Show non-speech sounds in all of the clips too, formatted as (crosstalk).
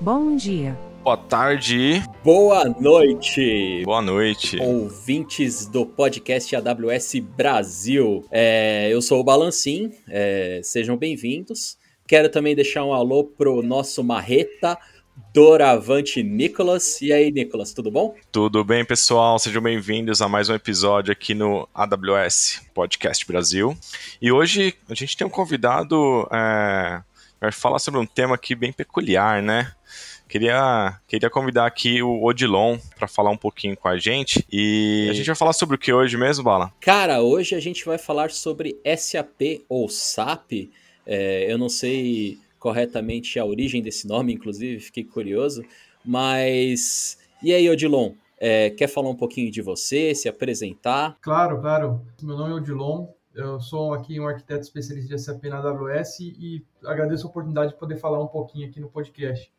Bom dia. Boa tarde. Boa noite. Boa noite. Ouvintes do podcast AWS Brasil. É, eu sou o Balancim, é, sejam bem-vindos. Quero também deixar um alô pro nosso Marreta, Doravante Nicolas. E aí, Nicolas, tudo bom? Tudo bem, pessoal? Sejam bem-vindos a mais um episódio aqui no AWS Podcast Brasil. E hoje a gente tem um convidado é, vai falar sobre um tema aqui bem peculiar, né? Queria, queria convidar aqui o Odilon para falar um pouquinho com a gente. E a gente vai falar sobre o que hoje mesmo, Bala? Cara, hoje a gente vai falar sobre SAP ou SAP. É, eu não sei corretamente a origem desse nome, inclusive, fiquei curioso. Mas. E aí, Odilon? É, quer falar um pouquinho de você, se apresentar? Claro, claro. Meu nome é Odilon, eu sou aqui um arquiteto especialista de SAP na AWS e agradeço a oportunidade de poder falar um pouquinho aqui no podcast.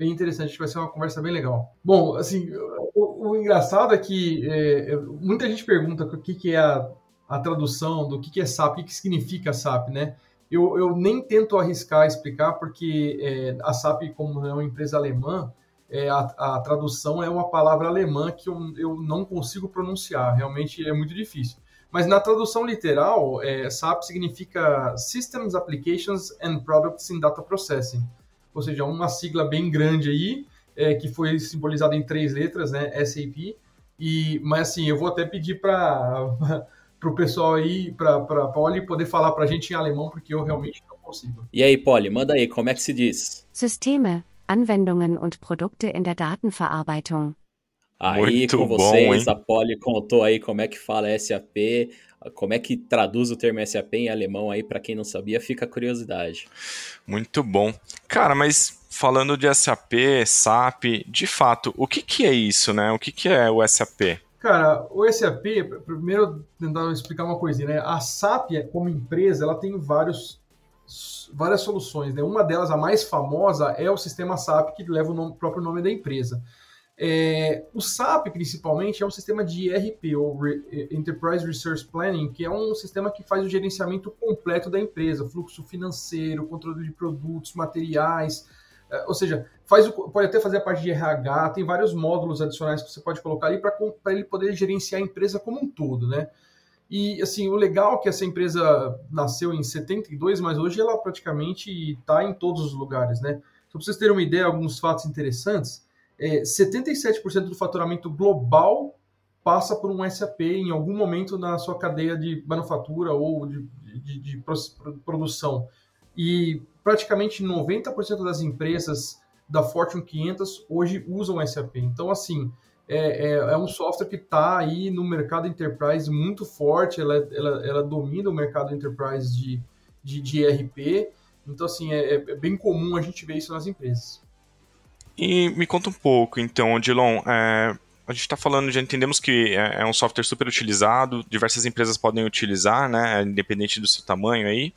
Bem interessante, vai ser uma conversa bem legal. Bom, assim, o, o engraçado é que é, muita gente pergunta o que, que é a, a tradução do que, que é SAP, o que, que significa SAP, né? Eu, eu nem tento arriscar explicar, porque é, a SAP, como é uma empresa alemã, é, a, a, tradução é uma palavra alemã que eu, eu não consigo pronunciar, realmente é muito difícil. Mas na tradução literal, é, SAP significa Systems, Applications and Products in Data Processing. Ou seja, uma sigla bem grande aí, é, que foi simbolizada em três letras, né, SAP. E, mas assim, eu vou até pedir para (laughs) o pessoal aí, para a Polly, poder falar para a gente em alemão, porque eu realmente não consigo. E aí, Polly, manda aí, como é que se diz? Systeme, Anwendungen und Produkte in der Datenverarbeitung. Aí Muito com vocês, bom, a Polly contou aí como é que fala SAP, como é que traduz o termo SAP em alemão aí, para quem não sabia, fica a curiosidade. Muito bom. Cara, mas falando de SAP, SAP, de fato, o que, que é isso, né? O que, que é o SAP? Cara, o SAP, primeiro tentar explicar uma coisinha, né? A SAP, como empresa, ela tem vários, várias soluções, né? Uma delas, a mais famosa, é o sistema SAP, que leva o, nome, o próprio nome da empresa. É, o SAP, principalmente, é um sistema de ERP, ou Re Enterprise Resource Planning, que é um sistema que faz o gerenciamento completo da empresa, fluxo financeiro, controle de produtos, materiais, é, ou seja, faz o, pode até fazer a parte de RH, tem vários módulos adicionais que você pode colocar ali para ele poder gerenciar a empresa como um todo, né? E, assim, o legal é que essa empresa nasceu em 72, mas hoje ela praticamente está em todos os lugares, né? Só para vocês terem uma ideia, alguns fatos interessantes, é, 77% do faturamento global passa por um SAP em algum momento na sua cadeia de manufatura ou de, de, de produção. E praticamente 90% das empresas da Fortune 500 hoje usam SAP. Então, assim, é, é, é um software que está aí no mercado enterprise muito forte, ela, ela, ela domina o mercado enterprise de, de, de ERP. Então, assim, é, é bem comum a gente ver isso nas empresas. E me conta um pouco, então, Dilon, é, a gente está falando, já entendemos que é, é, um software super utilizado, diversas empresas podem utilizar, né, independente do seu tamanho aí,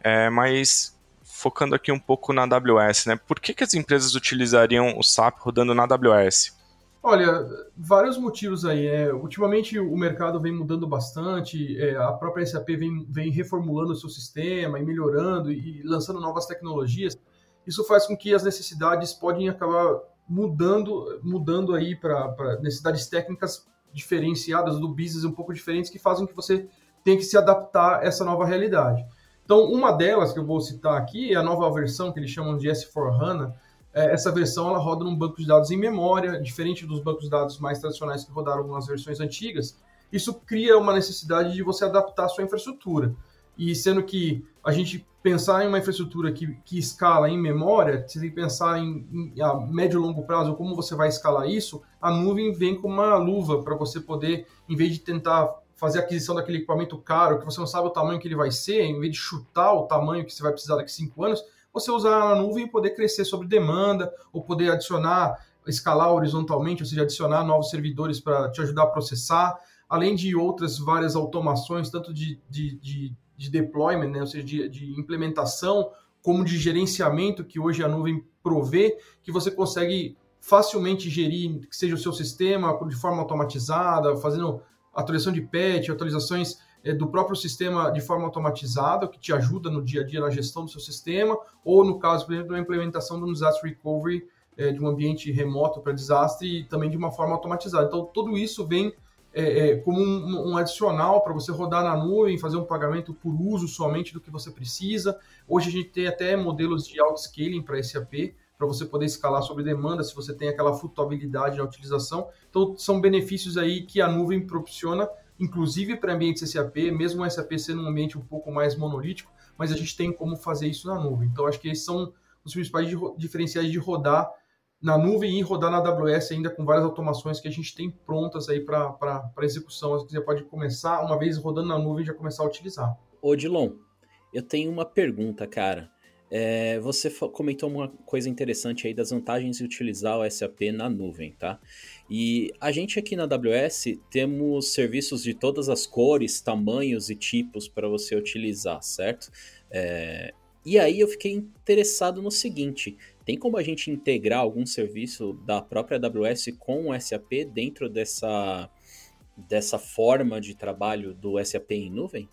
é, mas focando aqui um pouco na AWS, né, por que, que as empresas utilizariam o SAP rodando na AWS? Olha, vários motivos aí. É, ultimamente o mercado vem mudando bastante, é, a própria SAP vem, vem reformulando o seu sistema e melhorando e lançando novas tecnologias isso faz com que as necessidades podem acabar mudando, mudando aí para necessidades técnicas diferenciadas do business um pouco diferentes que fazem que você tenha que se adaptar a essa nova realidade. Então, uma delas que eu vou citar aqui é a nova versão que eles chamam de S4HANA. É, essa versão ela roda num banco de dados em memória, diferente dos bancos de dados mais tradicionais que rodaram nas versões antigas. Isso cria uma necessidade de você adaptar a sua infraestrutura. E sendo que a gente pensar em uma infraestrutura que, que escala em memória, você tem que pensar em, em a médio e longo prazo como você vai escalar isso, a nuvem vem com uma luva para você poder, em vez de tentar fazer a aquisição daquele equipamento caro, que você não sabe o tamanho que ele vai ser, em vez de chutar o tamanho que você vai precisar daqui a cinco anos, você usar a nuvem e poder crescer sobre demanda, ou poder adicionar, escalar horizontalmente, ou seja, adicionar novos servidores para te ajudar a processar, além de outras várias automações, tanto de, de, de de deployment, né, ou seja, de, de implementação, como de gerenciamento que hoje a nuvem provê, que você consegue facilmente gerir, que seja o seu sistema de forma automatizada, fazendo atualização de patch, atualizações é, do próprio sistema de forma automatizada, que te ajuda no dia a dia na gestão do seu sistema, ou no caso, por exemplo, da implementação do disaster recovery é, de um ambiente remoto para desastre e também de uma forma automatizada. Então, tudo isso vem é, é, como um, um adicional para você rodar na nuvem, fazer um pagamento por uso somente do que você precisa. Hoje a gente tem até modelos de auto-scaling para SAP, para você poder escalar sob demanda, se você tem aquela flutuabilidade na utilização. Então, são benefícios aí que a nuvem proporciona, inclusive para ambientes SAP, mesmo o SAP sendo um ambiente um pouco mais monolítico, mas a gente tem como fazer isso na nuvem. Então, acho que esses são os principais diferenciais de rodar na nuvem e rodar na AWS ainda com várias automações que a gente tem prontas aí para execução. Você pode começar, uma vez rodando na nuvem, já começar a utilizar. Ô, Dilon, eu tenho uma pergunta, cara. É, você comentou uma coisa interessante aí das vantagens de utilizar o SAP na nuvem, tá? E a gente aqui na AWS temos serviços de todas as cores, tamanhos e tipos para você utilizar, certo? É, e aí eu fiquei interessado no seguinte: tem como a gente integrar algum serviço da própria AWS com o SAP dentro dessa, dessa forma de trabalho do SAP em nuvem?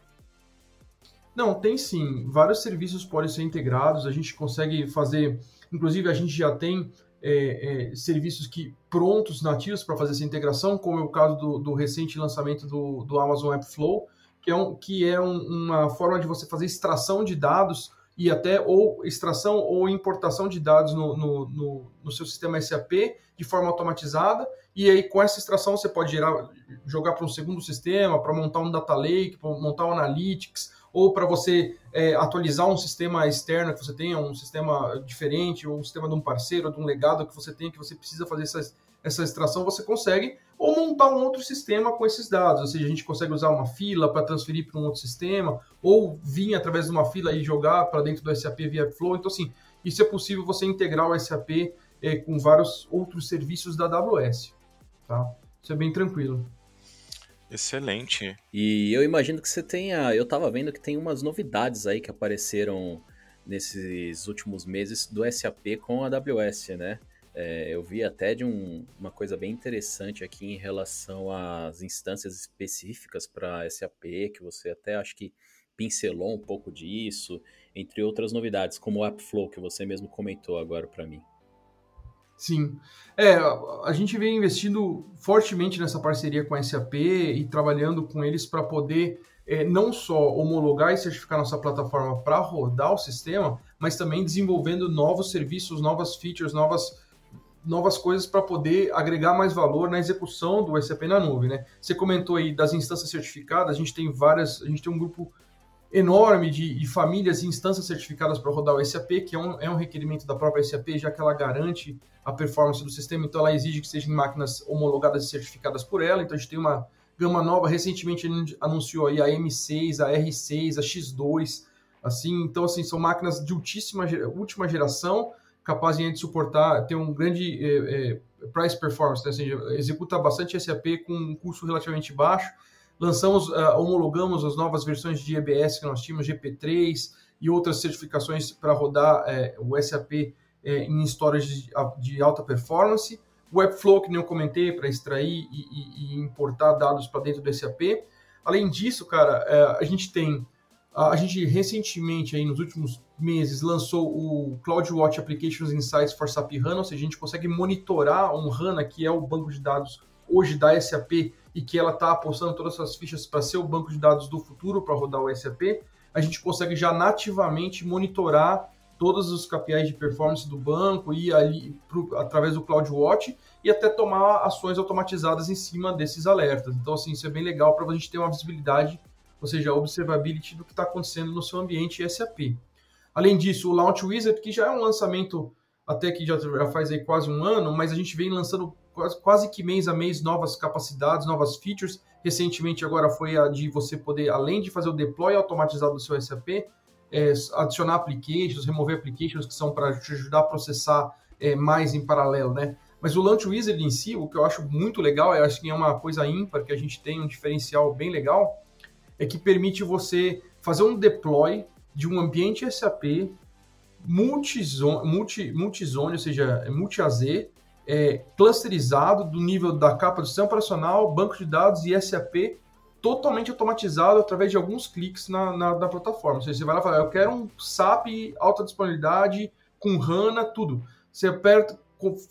Não, tem sim. Vários serviços podem ser integrados. A gente consegue fazer, inclusive a gente já tem é, é, serviços que prontos nativos para fazer essa integração, como é o caso do, do recente lançamento do, do Amazon AppFlow, que é, um, que é um, uma forma de você fazer extração de dados e até ou extração ou importação de dados no, no, no, no, seu sistema SAP de forma automatizada. E aí, com essa extração, você pode gerar, jogar para um segundo sistema, para montar um data lake, para montar um analytics, ou para você é, atualizar um sistema externo que você tenha, um sistema diferente, ou um sistema de um parceiro, de um legado que você tem, que você precisa fazer essa, essa extração, você consegue, ou montar um outro sistema com esses dados. Ou seja, a gente consegue usar uma fila para transferir para um outro sistema, ou vir através de uma fila e jogar para dentro do SAP via Flow. Então, assim, isso é possível você integrar o SAP é, com vários outros serviços da AWS. Tá? Isso é bem tranquilo. Excelente. E eu imagino que você tenha. Eu tava vendo que tem umas novidades aí que apareceram nesses últimos meses do SAP com a AWS, né? É, eu vi até de um, uma coisa bem interessante aqui em relação às instâncias específicas para SAP, que você até acho que pincelou um pouco disso, entre outras novidades, como o AppFlow, que você mesmo comentou agora para mim. Sim. É, a gente vem investindo fortemente nessa parceria com a SAP e trabalhando com eles para poder é, não só homologar e certificar nossa plataforma para rodar o sistema, mas também desenvolvendo novos serviços, novas features, novas, novas coisas para poder agregar mais valor na execução do SAP na nuvem. Né? Você comentou aí das instâncias certificadas, a gente tem várias, a gente tem um grupo enorme de, de famílias e instâncias certificadas para rodar o SAP, que é um, é um requerimento da própria SAP, já que ela garante a performance do sistema, então ela exige que sejam máquinas homologadas e certificadas por ela. Então a gente tem uma gama nova, recentemente anunciou aí a M6, a R6, a X2, assim, então assim, são máquinas de ultíssima, última geração, capazes de suportar, ter um grande é, é, price performance, né? ou seja, executa bastante SAP com um custo relativamente baixo, lançamos, uh, homologamos as novas versões de EBS que nós tínhamos, GP3 e outras certificações para rodar uh, o SAP em storage de, de, alta performance. Webflow, que nem eu comentei, para extrair e, e, e, importar dados para dentro do SAP. Além disso, cara, a gente tem, a gente recentemente, aí, nos últimos meses, lançou o CloudWatch Applications Insights for SAP HANA, ou seja, a gente consegue monitorar um HANA, que é o banco de dados hoje da SAP, e que ela está apostando todas essas fichas para ser o banco de dados do futuro para rodar o SAP, a gente consegue já nativamente monitorar todos os KPIs de performance do banco e ali pro, através do CloudWatch e até tomar ações automatizadas em cima desses alertas. Então, assim, isso é bem legal para a gente ter uma visibilidade, ou seja, a observability do que está acontecendo no seu ambiente SAP. Além disso, o Launch Wizard, que já é um lançamento até que já, já faz aí quase um ano, mas a gente vem lançando quase, quase que mês a mês novas capacidades, novas features. Recentemente agora foi a de você poder, além de fazer o deploy automatizado do seu SAP, é, adicionar applications, remover applications que são para te ajudar a processar é, mais em paralelo, né? Mas o Launch Wizard em si, o que eu acho muito legal, eu acho que é uma coisa ímpar, que a gente tem um diferencial bem legal, é que permite você fazer um deploy de um ambiente SAP multizone, multi, multizone ou seja, multi-AZ, é, clusterizado do nível da capa do sistema operacional, banco de dados e SAP totalmente automatizado através de alguns cliques na, na, na plataforma. Ou seja, você vai lá e fala, eu quero um SAP alta disponibilidade com HANA, tudo. Você aperta,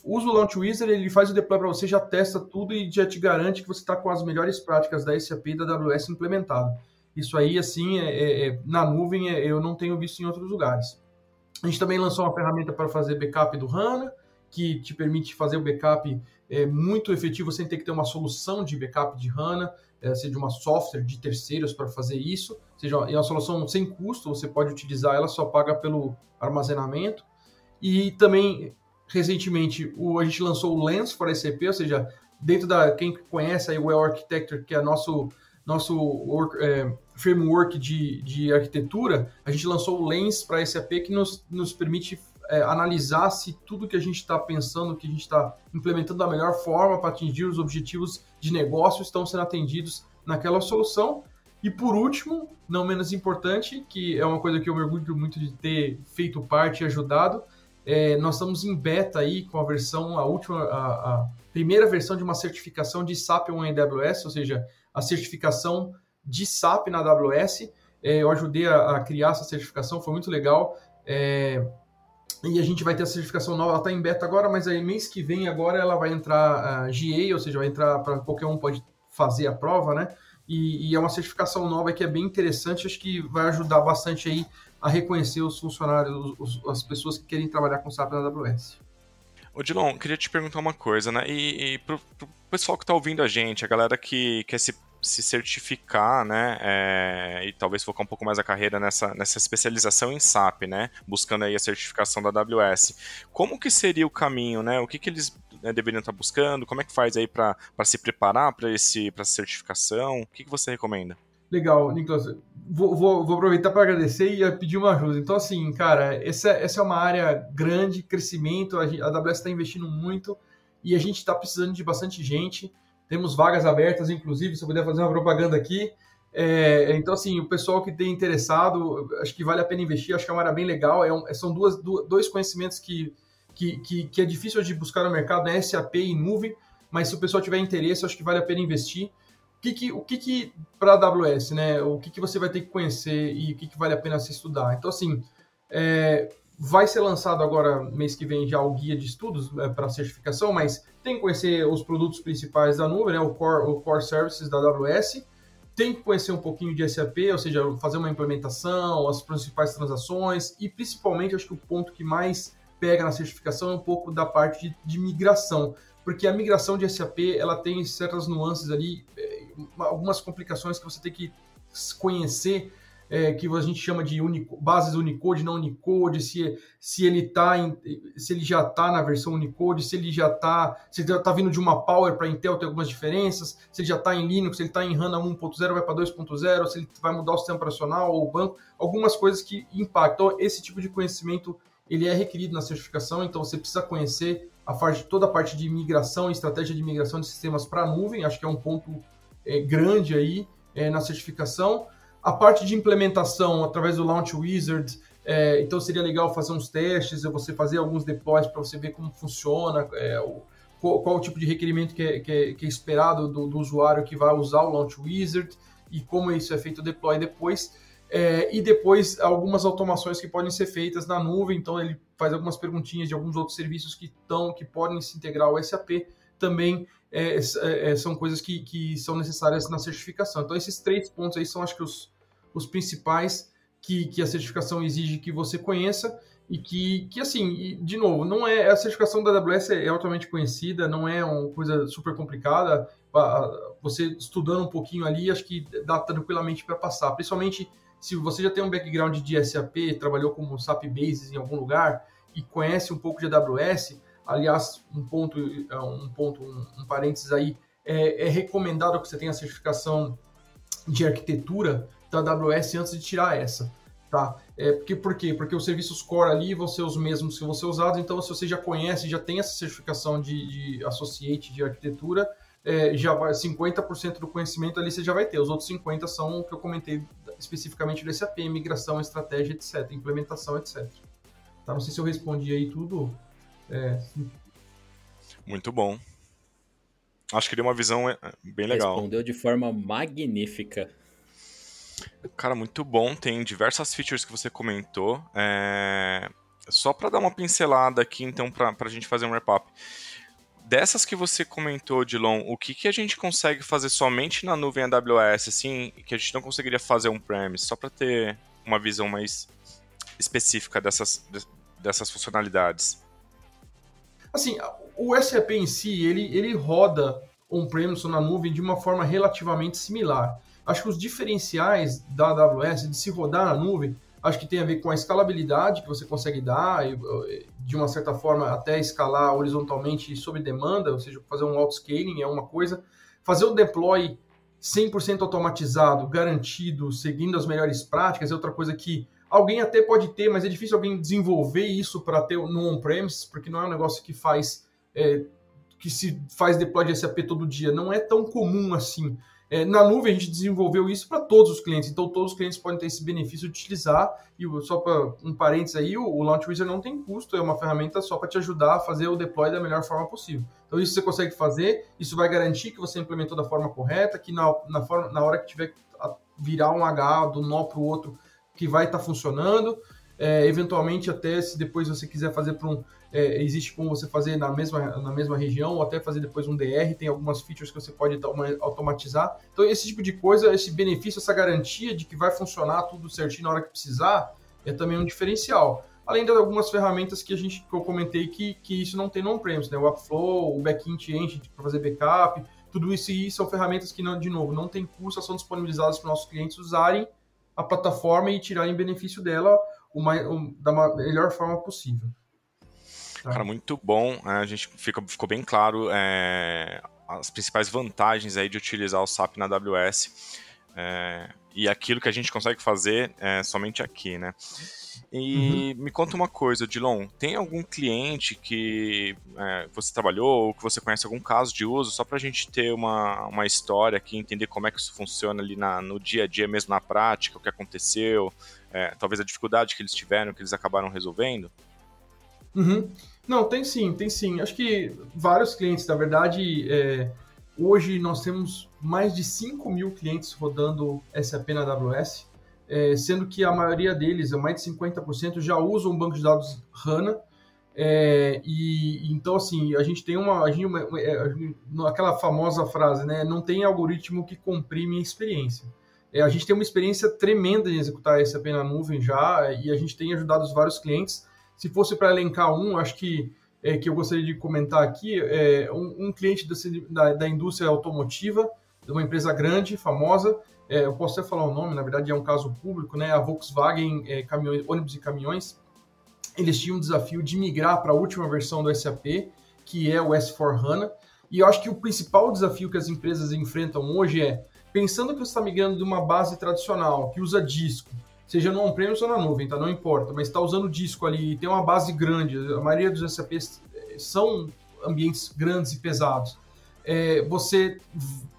usa o Launch Wizard, ele faz o deploy para você, já testa tudo e já te garante que você está com as melhores práticas da SAP e da AWS implementado. Isso aí, assim, é, é, é na nuvem, é, eu não tenho visto em outros lugares. A gente também lançou uma ferramenta para fazer backup do HANA, que te permite fazer o backup é, muito efetivo sem ter que ter uma solução de backup de HANA, é, seja uma software de terceiros para fazer isso, seja é uma solução sem custo, você pode utilizar ela, só paga pelo armazenamento. E também, recentemente, o, a gente lançou o Lens for SAP, ou seja, dentro da, quem conhece aí o Well Architecture, que é nosso nosso work, é, framework de, de arquitetura, a gente lançou o Lens para SAP que nos, nos permite é, analisar se tudo que a gente está pensando, que a gente está implementando da melhor forma para atingir os objetivos de negócio estão sendo atendidos naquela solução. E por último, não menos importante, que é uma coisa que eu me orgulho muito de ter feito parte e ajudado, é, nós estamos em beta aí com a versão, a última, a, a primeira versão de uma certificação de SAP on AWS, ou seja, a certificação de SAP na AWS. É, eu ajudei a, a, criar essa certificação, foi muito legal. É, e a gente vai ter a certificação nova, ela está em beta agora, mas aí mês que vem agora ela vai entrar uh, GA, ou seja, vai entrar para qualquer um pode fazer a prova, né? E, e, é uma certificação nova que é bem interessante, acho que vai ajudar bastante aí a reconhecer os funcionários, os, as pessoas que querem trabalhar com SAP na AWS. Ô Dilon, queria te perguntar uma coisa, né? E, e pro, pro pessoal que está ouvindo a gente, a galera que quer se, se certificar, né? É, e talvez focar um pouco mais a carreira nessa, nessa especialização em SAP, né? Buscando aí a certificação da AWS. Como que seria o caminho, né? O que, que eles né, deveriam estar buscando? Como é que faz aí para se preparar para essa certificação? O que, que você recomenda? Legal, Nicolas. Vou, vou, vou aproveitar para agradecer e pedir uma ajuda. Então, assim, cara, essa, essa é uma área grande, crescimento, a, a AWS está investindo muito e a gente está precisando de bastante gente. Temos vagas abertas, inclusive, se eu puder fazer uma propaganda aqui. É, então, assim, o pessoal que tem interessado, acho que vale a pena investir, acho que é uma área bem legal. É um, são duas, dois conhecimentos que, que, que, que, é difícil de buscar no mercado, né? SAP e nuvem, mas se o pessoal tiver interesse, acho que vale a pena investir que, que, o que, que para a AWS, né? O que, que você vai ter que conhecer e o que, que vale a pena se estudar. Então, assim, é, vai ser lançado agora, mês que vem, já o guia de estudos é, para certificação, mas tem que conhecer os produtos principais da nuvem, né? O core, o core Services da AWS. Tem que conhecer um pouquinho de SAP, ou seja, fazer uma implementação, as principais transações e principalmente, acho que o ponto que mais pega na certificação é um pouco da parte de, de migração, porque a migração de SAP ela tem certas nuances ali algumas complicações que você tem que conhecer, é, que a gente chama de Unico, bases Unicode, não Unicode, se, se ele tá em, se ele já está na versão Unicode, se ele já está, se ele está vindo de uma Power para Intel tem algumas diferenças, se ele já está em Linux, se ele está em HANA 1.0 vai para 2.0, se ele vai mudar o sistema operacional ou o banco, algumas coisas que impactam. Então, esse tipo de conhecimento ele é requerido na certificação, então você precisa conhecer a parte, toda a parte de migração, estratégia de migração de sistemas para a nuvem, acho que é um ponto é, grande aí é, na certificação. A parte de implementação através do Launch Wizard, é, então seria legal fazer uns testes, você fazer alguns deploys para você ver como funciona, é, o, qual, qual, o tipo de requerimento que é, que é, que é esperado do, do, usuário que vai usar o Launch Wizard e como isso é feito o deploy depois. É, e depois algumas automações que podem ser feitas na nuvem, então ele faz algumas perguntinhas de alguns outros serviços que estão, que podem se integrar ao SAP também é, é, é, são coisas que, que são necessárias na certificação. Então, esses três pontos aí são, acho que, os, os principais que, que a certificação exige que você conheça e que, que assim, de novo, não é a certificação da AWS é altamente conhecida, não é uma coisa super complicada. Você estudando um pouquinho ali, acho que dá tranquilamente para passar. Principalmente se você já tem um background de SAP, trabalhou como SAP Basis em algum lugar e conhece um pouco de AWS, Aliás, um ponto, é, um ponto, um, um parênteses aí, é, é, recomendado que você tenha a certificação de arquitetura da AWS antes de tirar essa, tá? É, porque, por quê? Porque os serviços core ali vão ser os mesmos que vão ser usados, então se você já conhece, já tem essa certificação de, de associate de arquitetura, é, já vai 50% do conhecimento ali você já vai ter. Os outros 50 são o que eu comentei especificamente do SAP, migração, estratégia, etc, implementação, etc. Tá? Não sei se eu respondi aí tudo. É. Muito bom. Acho que deu uma visão é, bem legal. Respondeu de forma magnífica. Cara, muito bom. Tem diversas features que você comentou. É... só para dar uma pincelada aqui, então, para a gente fazer um wrap-up. Dessas que você comentou, Dilon, o que, que a gente consegue fazer somente na nuvem AWS, assim, que a gente não conseguiria fazer on-premise, só para ter uma visão mais específica dessas, dessas funcionalidades? Assim, o SAP em si, ele, ele roda on-premise ou na nuvem de uma forma relativamente similar. Acho que os diferenciais da AWS de se rodar na nuvem, acho que tem a ver com a escalabilidade que você consegue dar, de uma certa forma até escalar horizontalmente sob demanda, ou seja, fazer um auto-scaling é uma coisa. Fazer o deploy 100% automatizado, garantido, seguindo as melhores práticas é outra coisa que alguém até pode ter, mas é difícil alguém desenvolver isso para ter no on-premise, porque não é um negócio que faz é, que se faz deploy de SAP todo dia. Não é tão comum assim. É, na nuvem a gente desenvolveu isso para todos os clientes, então todos os clientes podem ter esse benefício de utilizar. E só para um parênteses aí, o, o Launch Wizard não tem custo, é uma ferramenta só para te ajudar a fazer o deploy da melhor forma possível. Então isso você consegue fazer, isso vai garantir que você implementou da forma correta, que na, na, forma, na hora que tiver que virar um H do nó para o outro, que vai estar tá funcionando. É, eventualmente, até se depois você quiser fazer para um. É, existe como você fazer na mesma, na mesma região, ou até fazer depois um DR, tem algumas features que você pode automatizar. Então, esse tipo de coisa, esse benefício, essa garantia de que vai funcionar tudo certinho na hora que precisar, é também um diferencial. Além de algumas ferramentas que a gente que eu comentei que, que isso não tem no on-premise, né? O Upflow, o Backint Engine para fazer backup, tudo isso aí são ferramentas que, de novo, não tem custo, são disponibilizadas para nossos clientes usarem a plataforma e tirarem benefício dela o mais, da melhor forma possível. Tá? Cara, muito bom. É, a gente fica, ficou bem claro é, as principais vantagens aí de utilizar o SAP na AWS. É, e aquilo que a gente consegue fazer é, somente aqui, né? E uhum. me conta uma coisa, Dilon, tem algum cliente que é, você trabalhou ou que você conhece algum caso de uso, só para a gente ter uma, uma história aqui, entender como é que isso funciona ali na, no dia a dia, mesmo na prática, o que aconteceu, é, talvez a dificuldade que eles tiveram, que eles acabaram resolvendo? Uhum. Não, tem sim, tem sim. Acho que vários clientes, na verdade, é, hoje nós temos mais de 5 mil clientes rodando SAP na AWS, é, sendo que a maioria deles, mais de 50%, já usam um banco de dados HANA. É, e então assim a gente tem uma, a gente, uma, é, aquela famosa frase, né? Não tem algoritmo que comprime a experiência. É, a gente tem uma experiência tremenda em executar SAP na nuvem já, e a gente tem ajudado os vários clientes. Se fosse para elencar um, acho que é, que eu gostaria de comentar aqui, é um, um cliente da, da, indústria automotiva, de uma empresa grande, famosa, é, eu posso até falar o nome, na verdade é um caso público, né? A Volkswagen é, caminhões, ônibus e caminhões, eles tinham um desafio de migrar para a última versão do SAP, que é o S4HANA, e eu acho que o principal desafio que as empresas enfrentam hoje é pensando que você está migrando de uma base tradicional que usa disco, seja no on-premise ou na nuvem, tá? Não importa, mas está usando disco ali e tem uma base grande, a maioria dos SAPs eh, são ambientes grandes e pesados. É, você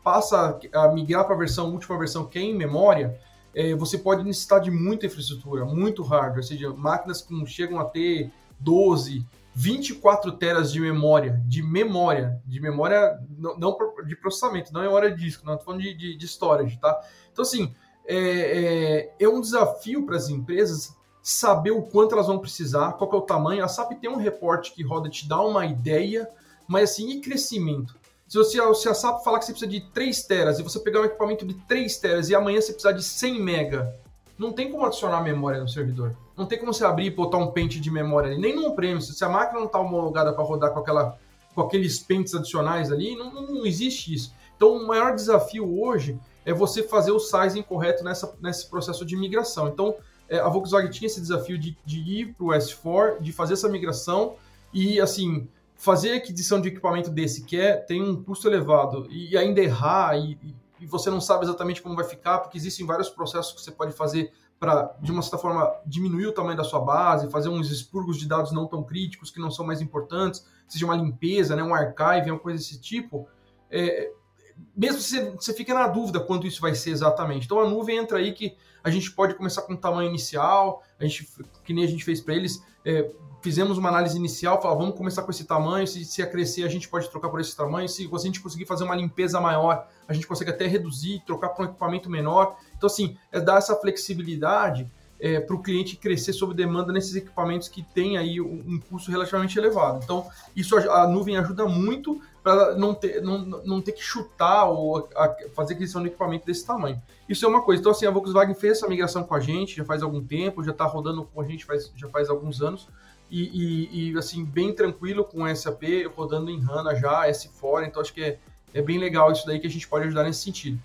passa a migrar para a versão, última versão que é em memória, é, você pode necessitar de muita infraestrutura, muito hardware, ou seja, máquinas que chegam a ter 12, 24 teras de memória, de memória, de memória, não, não de processamento, não é hora de disco, não estou falando de, de, de, storage, tá? Então, assim, é, é, é um desafio para as empresas saber o quanto elas vão precisar, qual é o tamanho. A SAP tem um reporte que roda, te dá uma ideia, mas assim, e crescimento? Se, você, se a SAP falar que você precisa de 3 teras e você pegar um equipamento de 3 teras e amanhã você precisar de 100 mega, não tem como adicionar memória no servidor. Não tem como você abrir e botar um pente de memória ali, nem num prêmio. Se a máquina não está homologada para rodar com, aquela, com aqueles pentes adicionais ali, não, não, não, existe isso. Então, o maior desafio hoje é você fazer o sizing correto nessa, nesse processo de migração. Então, é, a Volkswagen tinha esse desafio de, de ir para o S4, de fazer essa migração e, assim, fazer aquisição de equipamento desse que é, tem um custo elevado e ainda errar e, e você não sabe exatamente como vai ficar, porque existem vários processos que você pode fazer para, de uma certa forma, diminuir o tamanho da sua base, fazer uns expurgos de dados não tão críticos, que não são mais importantes, seja uma limpeza, né, um archive, uma coisa desse tipo, é, mesmo você, você fica na dúvida quanto isso vai ser exatamente. Então a nuvem entra aí que a gente pode começar com um tamanho inicial, a gente, que nem a gente fez para eles, é, fizemos uma análise inicial, falamos, vamos começar com esse tamanho, se, se a crescer a gente pode trocar por esse tamanho, se a gente conseguir fazer uma limpeza maior, a gente consegue até reduzir, trocar para um equipamento menor. Então, assim, é dar essa flexibilidade é, para o cliente crescer sob demanda nesses equipamentos que têm aí um, um custo relativamente elevado. Então, isso a, a nuvem ajuda muito para não ter, não, não ter que chutar ou a, fazer aquisição de equipamento desse tamanho. Isso é uma coisa. Então, assim, a Volkswagen fez essa migração com a gente já faz algum tempo, já está rodando com a gente faz, já faz alguns anos. E, e, e, assim, bem tranquilo com SAP, rodando em HANA já, S4, então acho que é, é bem legal isso daí que a gente pode ajudar nesse sentido.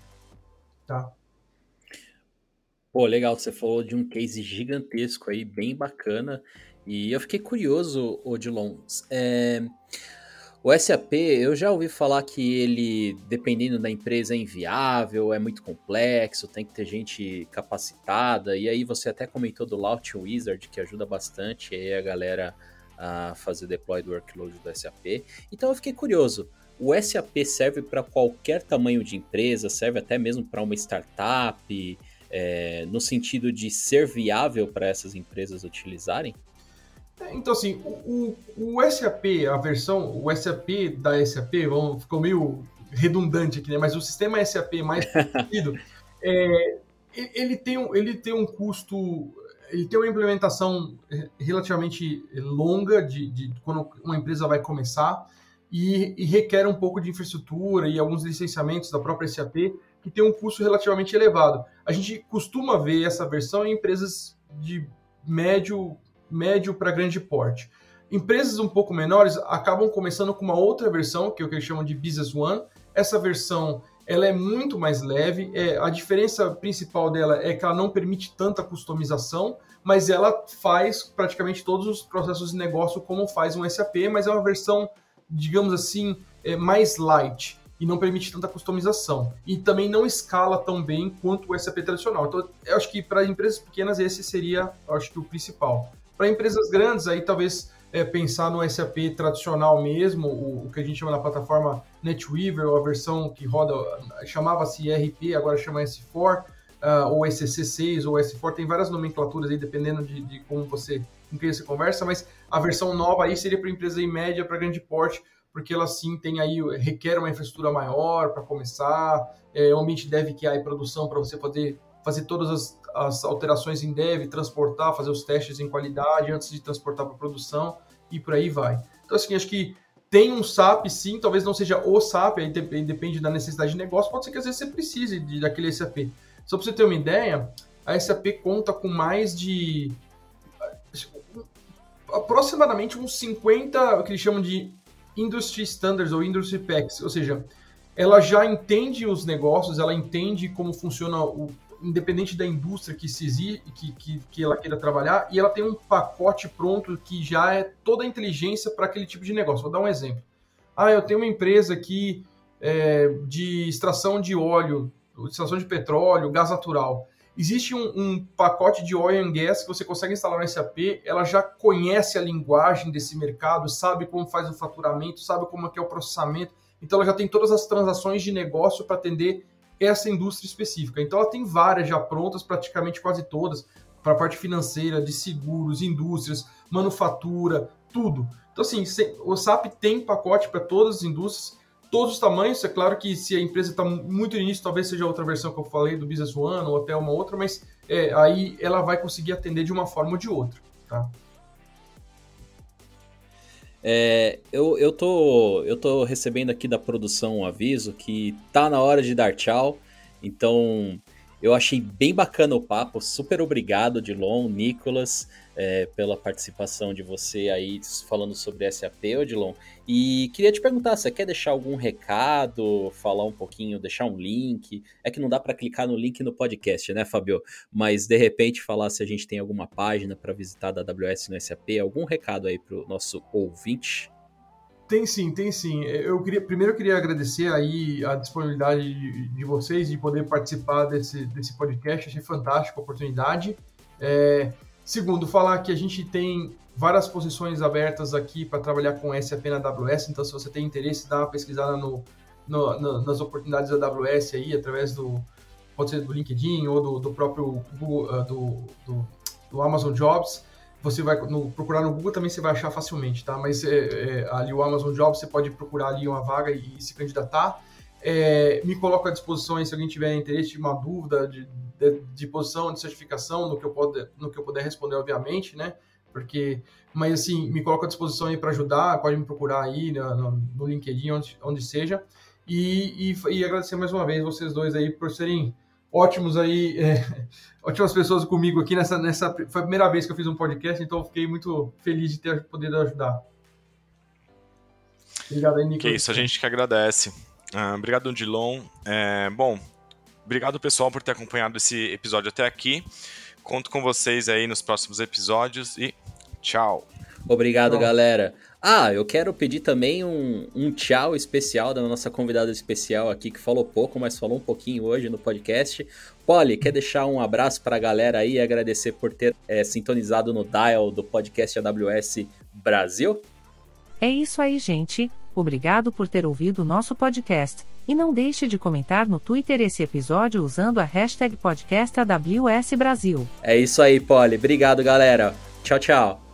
Tá? Pô, legal, você falou de um case gigantesco aí, bem bacana, e eu fiquei curioso, Odilon, é... O SAP, eu já ouvi falar que ele, dependendo da empresa, é inviável, é muito complexo, tem que ter gente capacitada. E aí você até comentou do Launch Wizard, que ajuda bastante aí a galera a fazer deploy do workload do SAP. Então eu fiquei curioso. O SAP serve para qualquer tamanho de empresa, serve até mesmo para uma startup, é, no sentido de ser viável para essas empresas utilizarem? É, então, assim, o, o, SAP, a versão, o SAP da SAP, vamos, ficou meio redundante aqui, né? Mas o sistema SAP mais (laughs) conhecido, é, ele, tem um, ele tem um custo, ele tem uma implementação relativamente longa de, de quando uma empresa vai começar e, e, requer um pouco de infraestrutura e alguns licenciamentos da própria SAP que tem um custo relativamente elevado. A gente costuma ver essa versão em empresas de médio médio para grande porte. Empresas um pouco menores acabam começando com uma outra versão, que é o que eles chamam de Business One. Essa versão ela é muito mais leve. É, a diferença principal dela é que ela não permite tanta customização, mas ela faz praticamente todos os processos de negócio como faz um SAP, mas é uma versão, digamos assim, é, mais light e não permite tanta customização. E também não escala tão bem quanto o SAP tradicional. Então, eu acho que para empresas pequenas esse seria, acho que o principal. Para empresas grandes, aí talvez é, pensar no SAP tradicional mesmo, o, o, que a gente chama na plataforma NetWeaver, ou a versão que roda, chamava-se ERP, agora chama S4, uh, ah, ou SCC6, ou S4, tem várias nomenclaturas aí, dependendo de, de como você, com quem você conversa, mas a versão nova aí seria para empresa em média, para grande porte, porque ela sim tem aí, requer uma infraestrutura maior para começar, é, um ambiente dev que há produção para você poder fazer todas as, as alterações em dev, transportar, fazer os testes em qualidade antes de transportar para produção e por aí vai. Então, assim, acho que tem um SAP, sim, talvez não seja o SAP, aí depende da necessidade de negócio, pode ser que às vezes você precise de, daquele SAP. Só para você ter uma ideia, a SAP conta com mais de aproximadamente uns 50, o que eles chamam de Industry Standards ou Industry Packs, ou seja, ela já entende os negócios, ela entende como funciona o, independente da indústria que se exige, que, que, que ela queira trabalhar, e ela tem um pacote pronto que já é toda a inteligência para aquele tipo de negócio. Vou dar um exemplo. Ah, eu tenho uma empresa aqui é, de extração de óleo, extração de petróleo, gás natural. Existe um, um, pacote de oil and gas que você consegue instalar no SAP, ela já conhece a linguagem desse mercado, sabe como faz o faturamento, sabe como é, que é o processamento, então ela já tem todas as transações de negócio para atender essa indústria específica. Então ela tem várias já prontas, praticamente quase todas, para a parte financeira, de seguros, indústrias, manufatura, tudo. Então, assim, o SAP tem pacote para todas as indústrias, todos os tamanhos. É claro que se a empresa está muito no início, talvez seja outra versão que eu falei do Business One ou até uma outra, mas é, aí ela vai conseguir atender de uma forma ou de outra. Tá? É, eu, eu, tô, eu tô recebendo aqui da produção um aviso que tá na hora de dar tchau. Então, eu achei bem bacana o papo. Super obrigado, Dilon, Nicolas, é, pela participação de você aí falando sobre SAP, Odilon. E queria te perguntar, você quer deixar algum recado, falar um pouquinho, deixar um link? É que não dá para clicar no link no podcast, né, Fabio? Mas de repente falar se a gente tem alguma página para visitar da AWS no SAP, algum recado aí para o nosso ouvinte? Tem sim, tem sim. Eu queria, primeiro eu queria agradecer aí a disponibilidade de, vocês de poder participar desse, desse podcast. Achei fantástica a oportunidade. É, segundo, falar que a gente tem várias posições abertas aqui para trabalhar com SAP na AWS. Então, se você tem interesse, dá uma pesquisada no, no, no, nas oportunidades da AWS aí, através do pode ser do LinkedIn ou do, do próprio Google, uh, do, do, do Amazon Jobs você vai no, procurar no Google também você vai achar facilmente, tá? Mas é, é, ali o Amazon Jobs você pode procurar ali uma vaga e, e se candidatar. É, me coloco à disposição aí, se alguém tiver interesse, uma dúvida de, de, de posição, de certificação, no que, eu puder, no que eu puder responder, obviamente, né? Porque, mas assim, me coloco à disposição aí para ajudar, pode me procurar aí no, no LinkedIn, onde, onde seja. E, e, e, agradecer mais uma vez vocês dois aí por serem ótimos aí, é, (laughs) ótimas pessoas comigo aqui nessa, nessa. Foi a primeira vez que eu fiz um podcast, então fiquei muito feliz de ter podido ajudar. Obrigado aí, Nico. Que isso, a gente que agradece. Uh, obrigado, Dilon. É, bom, obrigado pessoal por ter acompanhado esse episódio até aqui. Conto com vocês aí nos próximos episódios e tchau. Obrigado, galera. Ah, eu quero pedir também um, um tchau especial da nossa convidada especial aqui, que falou pouco, mas falou um pouquinho hoje no podcast. Polly, quer deixar um abraço para a galera aí e agradecer por ter é, sintonizado no dial do podcast AWS Brasil? É isso aí, gente. Obrigado por ter ouvido o nosso podcast. E não deixe de comentar no Twitter esse episódio usando a hashtag podcast AWS Brasil. É isso aí, Polly. Obrigado, galera. Tchau, tchau.